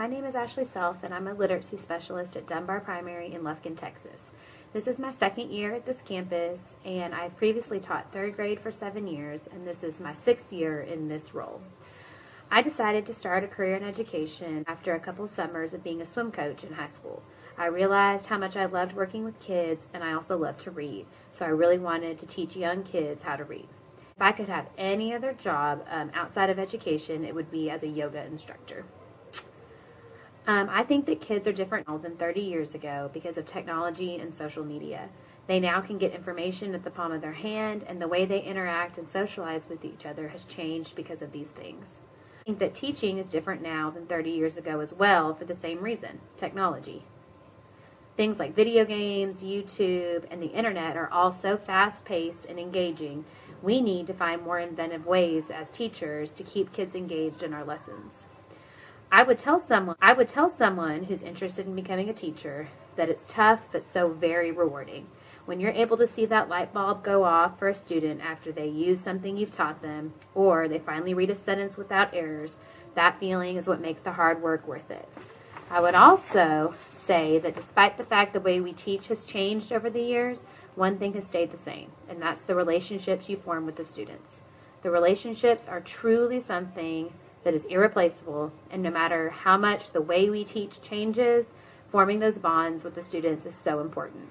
My name is Ashley Self, and I'm a literacy specialist at Dunbar Primary in Lufkin, Texas. This is my second year at this campus, and I've previously taught third grade for seven years, and this is my sixth year in this role. I decided to start a career in education after a couple summers of being a swim coach in high school. I realized how much I loved working with kids, and I also loved to read, so I really wanted to teach young kids how to read. If I could have any other job um, outside of education, it would be as a yoga instructor. Um, I think that kids are different now than 30 years ago because of technology and social media. They now can get information at the palm of their hand, and the way they interact and socialize with each other has changed because of these things. I think that teaching is different now than 30 years ago as well for the same reason technology. Things like video games, YouTube, and the internet are all so fast paced and engaging, we need to find more inventive ways as teachers to keep kids engaged in our lessons. I would tell someone I would tell someone who's interested in becoming a teacher that it's tough but so very rewarding. When you're able to see that light bulb go off for a student after they use something you've taught them or they finally read a sentence without errors, that feeling is what makes the hard work worth it. I would also say that despite the fact the way we teach has changed over the years, one thing has stayed the same, and that's the relationships you form with the students. The relationships are truly something that is irreplaceable, and no matter how much the way we teach changes, forming those bonds with the students is so important.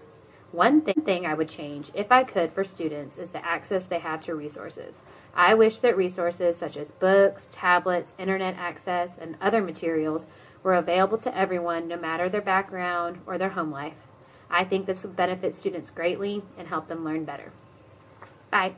One th- thing I would change, if I could, for students is the access they have to resources. I wish that resources such as books, tablets, internet access, and other materials were available to everyone no matter their background or their home life. I think this would benefit students greatly and help them learn better. Bye.